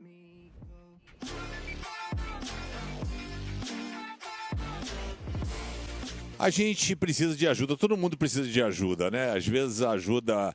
me. A gente precisa de ajuda, todo mundo precisa de ajuda, né? Às vezes ajuda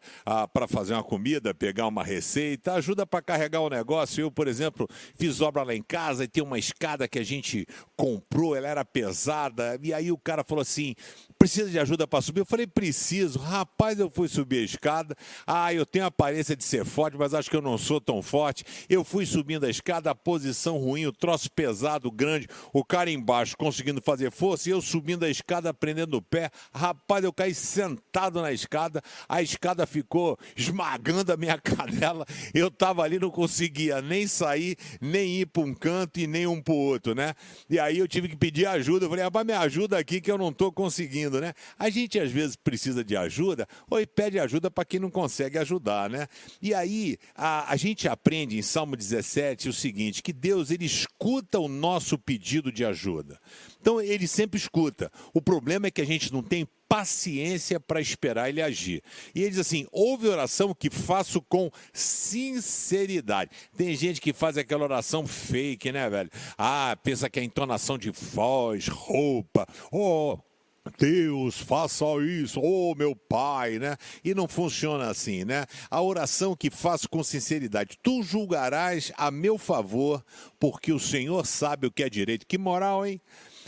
para fazer uma comida, pegar uma receita, ajuda para carregar o um negócio. Eu, por exemplo, fiz obra lá em casa e tem uma escada que a gente comprou, ela era pesada, e aí o cara falou assim: precisa de ajuda para subir? Eu falei: preciso. Rapaz, eu fui subir a escada. Ah, eu tenho a aparência de ser forte, mas acho que eu não sou tão forte. Eu fui subindo a escada, a posição ruim, o troço pesado, grande, o cara embaixo conseguindo fazer força e eu subindo a escada prendendo o pé. Rapaz, eu caí sentado na escada, a escada ficou esmagando a minha canela. Eu tava ali, não conseguia nem sair, nem ir para um canto e nem um para o outro, né? E aí eu tive que pedir ajuda. Eu falei, rapaz, me ajuda aqui que eu não tô conseguindo, né? A gente às vezes precisa de ajuda ou pede ajuda para quem não consegue ajudar, né? E aí a, a gente aprende em Salmo 17 o seguinte, que Deus ele escuta o nosso pedido de ajuda. Então ele sempre escuta. O problema é que a gente não tem paciência para esperar ele agir. E ele diz assim: ouve oração que faço com sinceridade. Tem gente que faz aquela oração fake, né, velho? Ah, pensa que é entonação de voz, roupa, oh, Deus, faça isso, oh meu Pai, né? E não funciona assim, né? A oração que faço com sinceridade, tu julgarás a meu favor, porque o Senhor sabe o que é direito. Que moral, hein?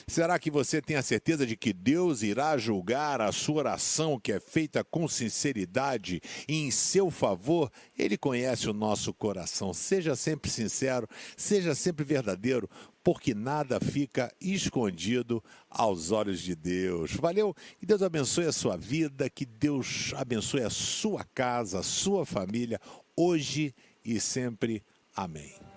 Será que você tem a certeza de que Deus irá julgar a sua oração que é feita com sinceridade e em seu favor? Ele conhece o nosso coração. Seja sempre sincero, seja sempre verdadeiro, porque nada fica escondido aos olhos de Deus. Valeu? Que Deus abençoe a sua vida, que Deus abençoe a sua casa, a sua família, hoje e sempre. Amém.